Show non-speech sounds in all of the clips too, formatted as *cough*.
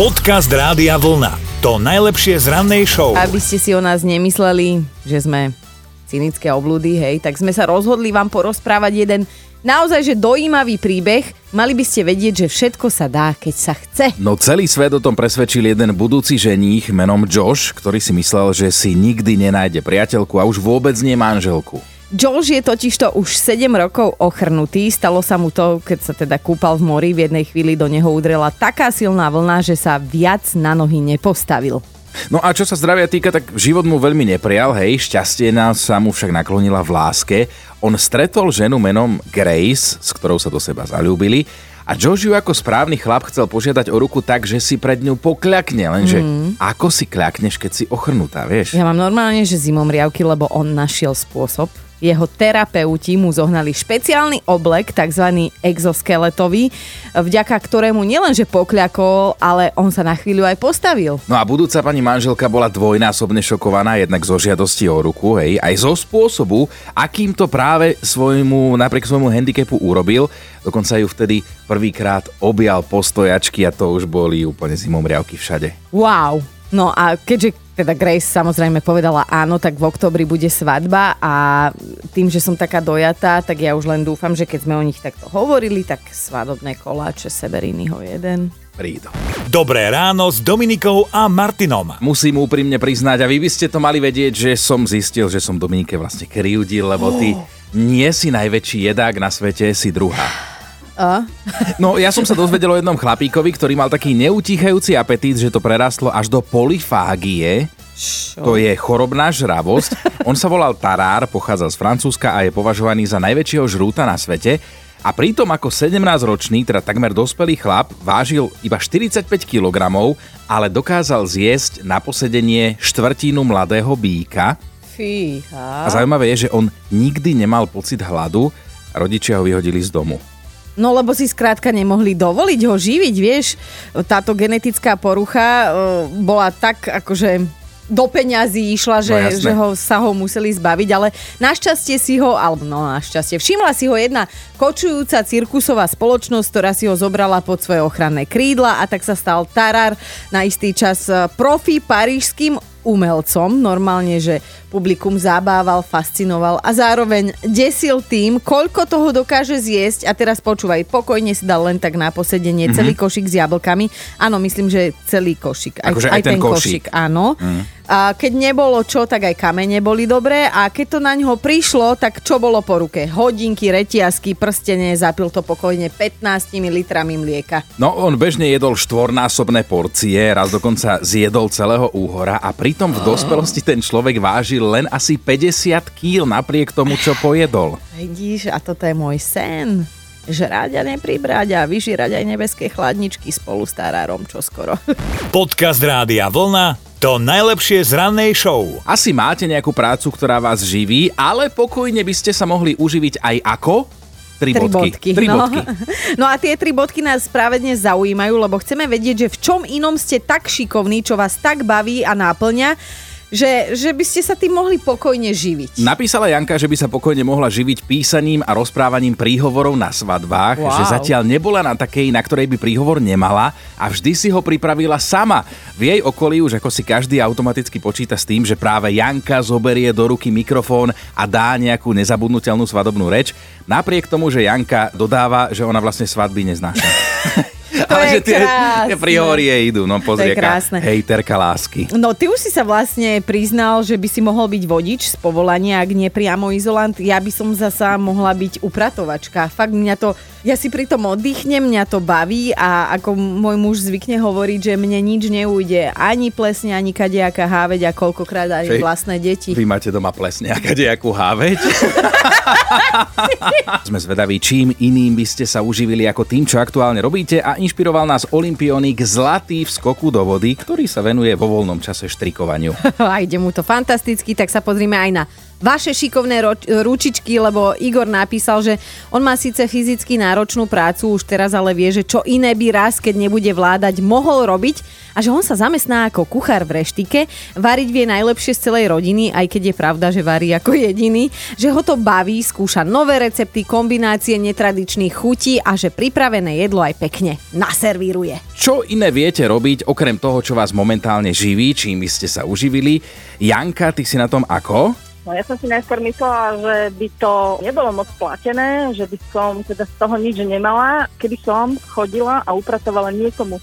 Podcast Rádia Vlna. To najlepšie z rannej show. Aby ste si o nás nemysleli, že sme cynické oblúdy, hej, tak sme sa rozhodli vám porozprávať jeden naozaj že dojímavý príbeh. Mali by ste vedieť, že všetko sa dá, keď sa chce. No celý svet o tom presvedčil jeden budúci ženích menom Josh, ktorý si myslel, že si nikdy nenájde priateľku a už vôbec nie manželku. Josh je totižto už 7 rokov ochrnutý. Stalo sa mu to, keď sa teda kúpal v mori. V jednej chvíli do neho udrela taká silná vlna, že sa viac na nohy nepostavil. No a čo sa zdravia týka, tak život mu veľmi neprial, hej, šťastie nás sa mu však naklonila v láske. On stretol ženu menom Grace, s ktorou sa do seba zalúbili a Josh ju ako správny chlap chcel požiadať o ruku tak, že si pred ňou pokľakne, lenže mm. ako si kľakneš, keď si ochrnutá, vieš? Ja mám normálne, že zimom riavky, lebo on našiel spôsob, jeho terapeuti mu zohnali špeciálny oblek, tzv. exoskeletový, vďaka ktorému nielenže pokľakol, ale on sa na chvíľu aj postavil. No a budúca pani manželka bola dvojnásobne šokovaná jednak zo žiadosti o ruku, hej, aj zo spôsobu, akým to práve svojmu, napriek svojmu handicapu urobil. Dokonca ju vtedy prvýkrát objal postojačky a to už boli úplne zimomriavky všade. Wow, No a keďže teda Grace samozrejme povedala áno, tak v oktobri bude svadba a tým, že som taká dojatá, tak ja už len dúfam, že keď sme o nich takto hovorili, tak svadobné koláče Severiny ho jeden prídu. Dobré ráno s Dominikou a Martinom. Musím úprimne priznať, a vy by ste to mali vedieť, že som zistil, že som Dominike vlastne kryjudil, lebo ty nie si najväčší jedák na svete, si druhá. A? No ja som sa dozvedel o jednom chlapíkovi, ktorý mal taký neutíchajúci apetít, že to prerastlo až do polifágie. Čo? To je chorobná žravosť. On sa volal Tarár, pochádza z Francúzska a je považovaný za najväčšieho žrúta na svete. A pritom ako 17-ročný, teda takmer dospelý chlap, vážil iba 45 kg, ale dokázal zjesť na posedenie štvrtinu mladého býka. Fíha. A zaujímavé je, že on nikdy nemal pocit hladu, rodičia ho vyhodili z domu. No lebo si skrátka nemohli dovoliť ho živiť, vieš. Táto genetická porucha e, bola tak akože do peňazí išla, že, No jasné. že ho, sa ho museli zbaviť, ale našťastie si ho, alebo no našťastie, všimla si ho jedna kočujúca cirkusová spoločnosť, ktorá si ho zobrala pod svoje ochranné krídla a tak sa stal Tarar na istý čas e, profi parížským umelcom. Normálne, že publikum zabával, fascinoval a zároveň desil tým, koľko toho dokáže zjesť. A teraz počúvaj, pokojne si dal len tak na posedenie mm-hmm. celý košík s jablkami. Áno, myslím, že celý košík. Akože aj ten košík. áno. Mm. A keď nebolo čo, tak aj kamene boli dobré a keď to na ňo prišlo, tak čo bolo po ruke? Hodinky, reťazky, prstenie, zapil to pokojne 15 litrami mlieka. No, on bežne jedol štvornásobné porcie, raz dokonca zjedol celého úhora a pritom v dospelosti ten človek vážil len asi 50 kg napriek tomu, čo pojedol. Vidíš, a toto je môj sen. Žrať a nepribrať a vyžírať aj nebeské chladničky spolu s tarárom čoskoro. *laughs* Podcast Rádia Vlna. To najlepšie z rannej show. Asi máte nejakú prácu, ktorá vás živí, ale pokojne by ste sa mohli uživiť aj ako? Tri, Tri bodky. bodky. Tri no. bodky. *laughs* no a tie tri bodky nás práve dnes zaujímajú, lebo chceme vedieť, že v čom inom ste tak šikovní, čo vás tak baví a náplňa, že, že by ste sa tým mohli pokojne živiť. Napísala Janka, že by sa pokojne mohla živiť písaním a rozprávaním príhovorov na svadbách, Wow. že zatiaľ nebola na takej, na ktorej by príhovor nemala a vždy si ho pripravila sama. V jej okolí už ako si každý automaticky počíta s tým, že práve Janka zoberie do ruky mikrofón a dá nejakú nezabudnutelnú svadobnú reč, napriek tomu, že Janka dodáva, že ona vlastne svadby neznáša. *laughs* *laughs* To je Ale že tie, tie príhovory jej idú, no pozri, je hejterka lásky. No ty už si sa vlastne priznal, že by si mohol byť vodič z povolania, ak nie priamo izolant. Ja by som zasa mohla byť upratovačka. Fakt mňa to, ja si pri tom oddychnem, mňa to baví a ako môj muž zvykne hovoriť, že mne nič neujde. Ani plesne, ani kadejaká háveť a koľkokrát aj vlastné deti. Vy máte doma plesne a kadejakú háveť? *laughs* *laughs* Sme zvedaví, čím iným by ste sa uživili ako tým, čo aktuálne robíte a inšpiroval nás olimpionik Zlatý v skoku do vody, ktorý sa venuje vo voľnom čase štrikovaniu. *laughs* a ide mu to fantasticky, tak sa pozrime aj na vaše šikovné ro- ručičky, lebo Igor napísal, že on má síce fyzicky náročnú prácu už teraz, ale vie, že čo iné by raz, keď nebude vládať, mohol robiť a že on sa zamestná ako kuchár v reštike, variť vie najlepšie z celej rodiny, aj keď je pravda, že varí ako jediný, že ho to baví, skúša nové recepty, kombinácie netradičných chutí a že pripravené jedlo aj pekne naservíruje. Čo iné viete robiť, okrem toho, čo vás momentálne živí, čím by ste sa uživili? Janka, ty si na tom ako? No ja som si najskôr myslela, že by to nebolo moc platené, že by som teda z toho nič nemala, keby som chodila a upratovala niekomu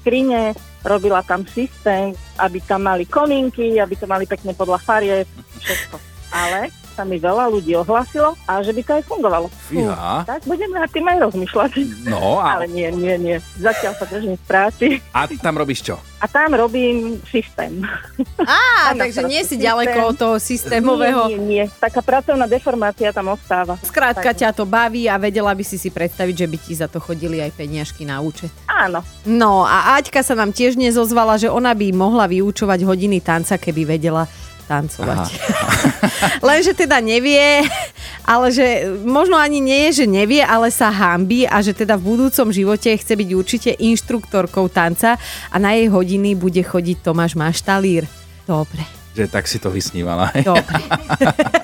skrine, robila tam systém, aby tam mali koninky, aby to mali pekne podľa farie, všetko. Ale sa mi veľa ľudí ohlasilo a že by to aj fungovalo. Fíha. Tak budem nad tým aj rozmýšľať. No a, Ale nie, nie, nie. Zatiaľ sa držím v práci a tam robíš čo? a tam robím systém. Á, *laughs* takže nie si systém. ďaleko od toho systémového. Nie, nie, nie. Taká pracovná deformácia tam ostáva. Skrátka Tak. ťa to baví a vedela by si si predstaviť, že by ti za to chodili aj peniažky na účet. Áno. No a Aťka sa nám tiež nezozvala, že ona by mohla vyučovať hodiny tanca, keby vedela tancovať. *laughs* Lenže teda nevie, ale že možno ani nie je, že nevie, ale sa hámbi a že teda v budúcom živote chce byť určite inštruktorkou tanca a na jej hodiny bude chodiť Tomáš Maštalír. Dobre, Že tak si to vysnívala. dobre. *laughs*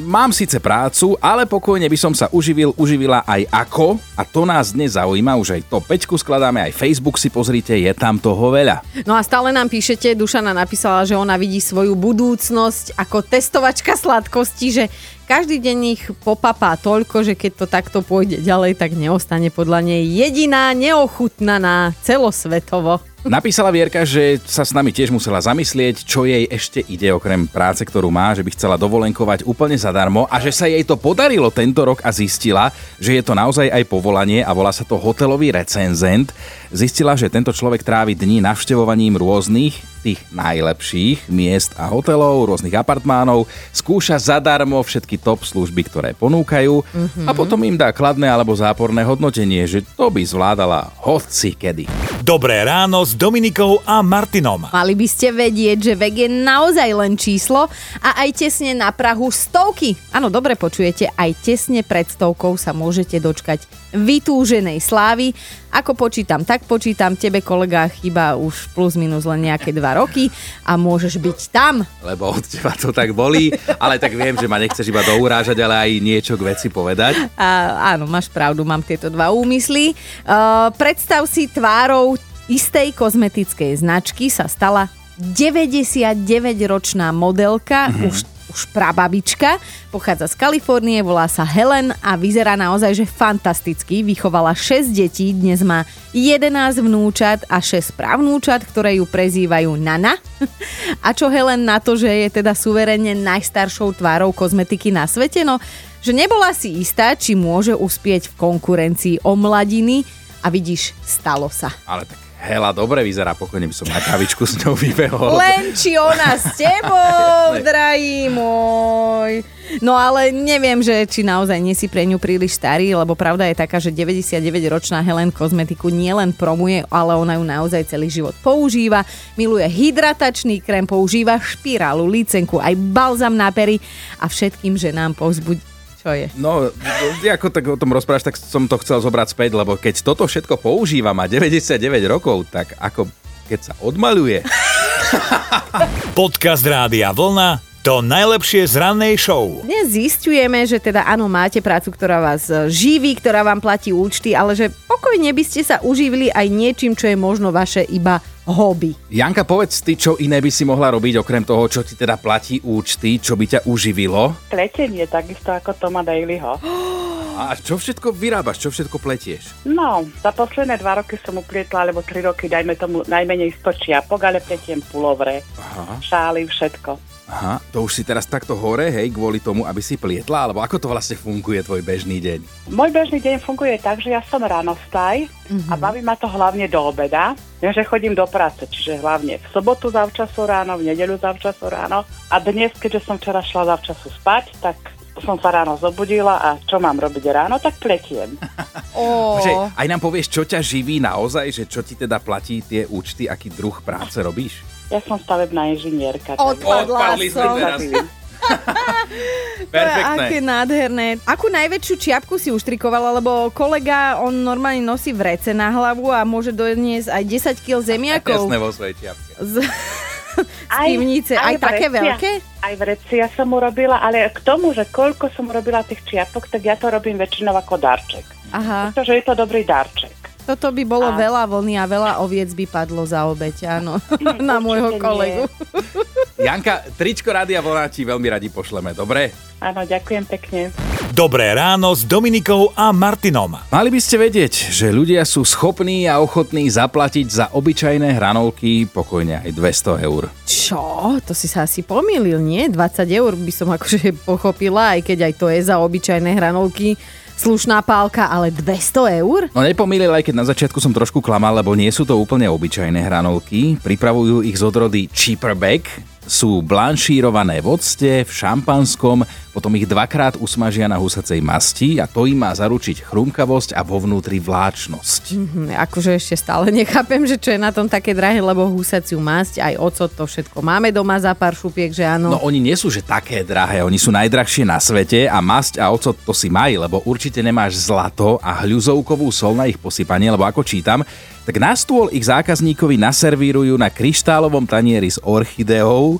Mám síce prácu, ale pokojne by som sa uživil, uživila aj ako. A to nás dnes zaujíma, už aj to peťku skladáme, aj Facebook si pozrite, je tam toho veľa. No a stále nám píšete, Dušana napísala, že ona vidí svoju budúcnosť ako testovačka sladkosti, že každý deň ich popapá toľko, že keď to takto pôjde ďalej, tak neostane podľa nej jediná neochutnaná celosvetovo. Napísala Vierka, že sa s nami tiež musela zamyslieť, čo jej ešte ide okrem práce, ktorú má, že by chcela dovolenkovať úplne zadarmo a že sa jej to podarilo tento rok a zistila, že je to naozaj aj povolanie a volá sa to hotelový recenzent. Zistila, že tento človek trávi dní navštevovaním rôznych tých najlepších miest a hotelov, rôznych apartmánov, skúša zadarmo všetky top služby, ktoré ponúkajú mm-hmm. a potom im dá kladné alebo záporné hodnotenie, že to by zvládala hoci kedy. Dobré ráno s Dominikou a Martinom. Mali by ste vedieť, že vek je naozaj len číslo a aj tesne na Prahu stovky. Áno, dobre počujete, aj tesne pred stovkou sa môžete dočkať vytúženej slávy. Ako počítam, tak počítam, tebe kolega chyba už plus minus len nejaké dva roky a môžeš byť tam. Lebo od teba to tak bolí, ale tak viem, že ma nechceš iba dourážať, ale aj niečo k veci povedať. A, áno, máš pravdu, mám tieto dva úmysly. Uh, predstav si tvárou istej kozmetickej značky sa stala 99-ročná modelka, mm-hmm. už, už prababička, pochádza z Kalifornie, volá sa Helen a vyzerá naozaj, že fantasticky. Vychovala 6 detí, dnes má 11 vnúčat a 6 právnúčat, ktoré ju prezývajú Nana. *laughs* A čo Helen na to, že je teda suverene najstaršou tvárou kozmetiky na svete? No, že nebola si istá, či môže uspieť v konkurencii o mladiny a vidíš, stalo sa. Ale tak Hela dobre vyzerá, pokojne by som na kavičku s ňou vybehol. Len či ona s tebou, *laughs* drahý môj. No ale neviem, že či naozaj nie si pre ňu príliš starý, lebo pravda je taká, že 99-ročná Helen kozmetiku nielen promuje, ale ona ju naozaj celý život používa. Miluje hydratačný krém, používa špirálu, licenku, aj balzam na pery a všetkým ženám povzbudí čo je? No, ako tak o tom rozprávaš, tak som to chcel zobrať späť, lebo keď toto všetko používa, má 99 rokov, tak ako keď sa odmaluje. Podcast Rádia Vlna to najlepšie z rannej show. Dnes zistujeme, že teda áno, máte prácu, ktorá vás e, živí, ktorá vám platí účty, ale že pokojne by ste sa uživili aj niečím, čo je možno vaše iba hobby. Janka, povedz ty, čo iné by si mohla robiť, okrem toho, čo ti teda platí účty, čo by ťa uživilo? Pletenie, takisto ako Toma Dalyho. A čo všetko vyrábaš, čo všetko pletieš? No, za posledné dva roky som uplietla, alebo tri roky, dajme tomu najmenej 100 čiapok, ale pletiem pulovre, Aha. šály, všetko. Aha, to už si teraz takto hore, hej, kvôli tomu, aby si plietla, alebo ako to vlastne funguje tvoj bežný deň? Môj bežný deň funguje tak, že ja som ráno vstaj a baví ma to hlavne do obeda, že chodím do práce, čiže hlavne v sobotu zavčasu ráno, v nedeľu zavčasu ráno. A dnes, keďže som včera šla zavčasu spať, tak som sa ráno zobudila a čo mám robiť ráno, tak pletiem. *laughs* Ó, Že aj nám povieš, čo ťa živí naozaj, že čo ti teda platí tie účty, aký druh práce robíš? Ja som stavebná inžinierka. Odpadla Odpadli som. teraz. *laughs* Perfektné. Aké nádherné. Akú najväčšiu čiapku si už trikovala, lebo kolega, on normálne nosí vrece na hlavu a môže doniesť aj 10 kg zemiakov. Jasné vo svojej čiapke. Z, z pivnice. Aj, také vrecia. veľké? Aj vrecia som urobila, ale k tomu, že koľko som urobila tých čiapok, tak ja to robím väčšinou ako darček. Aha. Pretože je to dobrý darček. Toto by bolo A- veľa vlny a veľa oviec by padlo za obeť, áno. *laughs* *laughs* Na môjho kolegu. *laughs* Janka, tričko Rádia Vlna ti veľmi radi pošleme, dobre? Áno, ďakujem pekne. Dobré ráno s Dominikou a Martinom. Mali by ste vedieť, že ľudia sú schopní a ochotní zaplatiť za obyčajné hranolky pokojne aj 200 eur. Čo? To si sa asi pomýlil, nie? 20 eur by som akože pochopila, aj keď aj to je za obyčajné hranolky. Slušná pálka, ale 200 eur? No nepomýlil, aj keď na začiatku som trošku klamal, lebo nie sú to úplne obyčajné hranolky. Pripravujú ich z odrody Cheaperback, sú blanšírované v octe, v šampanskom, potom ich dvakrát usmažia na husacej masti a to im má zaručiť chrumkavosť a vo vnútri vláčnosť. Hm, akože ešte stále *laughs* nechápem, že čo je na tom také drahé, lebo husaciu masť, aj ocot, to všetko máme doma za pár šupiek, že áno. No oni nie sú že také drahé, oni sú najdrahšie na svete a masť a ocot to si maj, lebo určite nemáš zlato a hľuzovkovú sol na ich posypanie, lebo ako čítam, tak na stôl ich zákazníkovi naservírujú na kryštálovom tanieri s orchideou,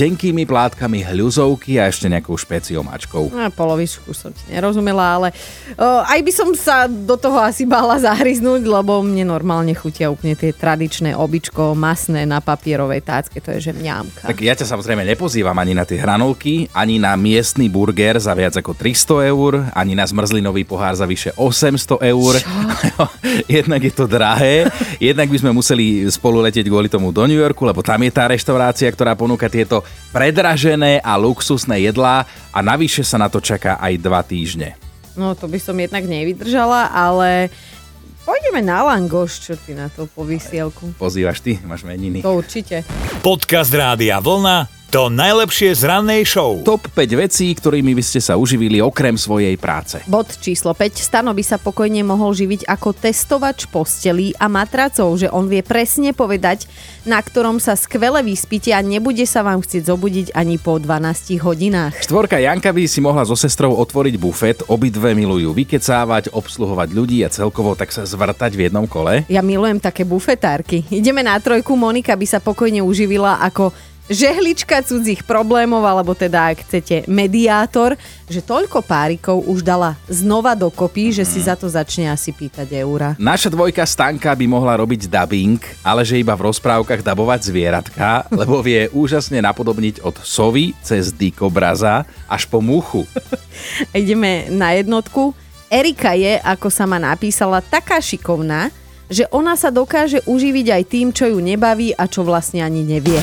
tenkými plátkami hľuzovky a ešte nejakou špeciomačkou. No, polovičku som ti nerozumela, ale o, aj by som sa do toho asi bála zahryznúť, lebo mne normálne chutia úplne tie tradičné običko, masné na papierovej tácke, to je že mňamka. Tak ja ťa samozrejme nepozývam ani na tie hranolky, ani na miestny burger za viac ako 300 eur, ani na zmrzlinový pohár za vyše 800 eur. *laughs* jednak je to drahé, jednak by sme museli spolu letieť kvôli tomu do New Yorku, lebo tam je tá reštaurácia, ktorá ponúka tieto predražené a luxusné jedlá a navyše sa na to čaká aj dva týždne. No to by som jednak nevydržala, ale pôjdeme na langoš, čo ty na to po vysielku. Pozývaš ty, máš meniny. To určite. Podcast Rádia Vlna to najlepšie z rannej show. Top 5 vecí, ktorými by ste sa uživili okrem svojej práce. Bod číslo 5. Stano by sa pokojne mohol živiť ako testovač postelí a matracov, že on vie presne povedať, na ktorom sa skvele vyspíte a nebude sa vám chcieť zobudiť ani po 12 hodinách. Štvorka Janka by si mohla so sestrou otvoriť bufet, obidve milujú vykecávať, obsluhovať ľudí a celkovo tak sa zvrtať v jednom kole. Ja milujem také bufetárky. Ideme na trojku. Monika by sa pokojne uživila ako žehlička cudzích problémov, alebo teda, ak chcete, mediátor, že toľko párikov už dala znova dokopy, že si za to začne asi pýtať eura. Naša dvojka Stanka by mohla robiť dubbing, ale že iba v rozprávkach dabovať zvieratka, *laughs* lebo vie úžasne napodobniť od sovy cez dikobraza až po muchu. *laughs* Ideme na jednotku. Erika je, ako sama napísala, taká šikovná, že ona sa dokáže uživiť aj tým, čo ju nebaví a čo vlastne ani nevie.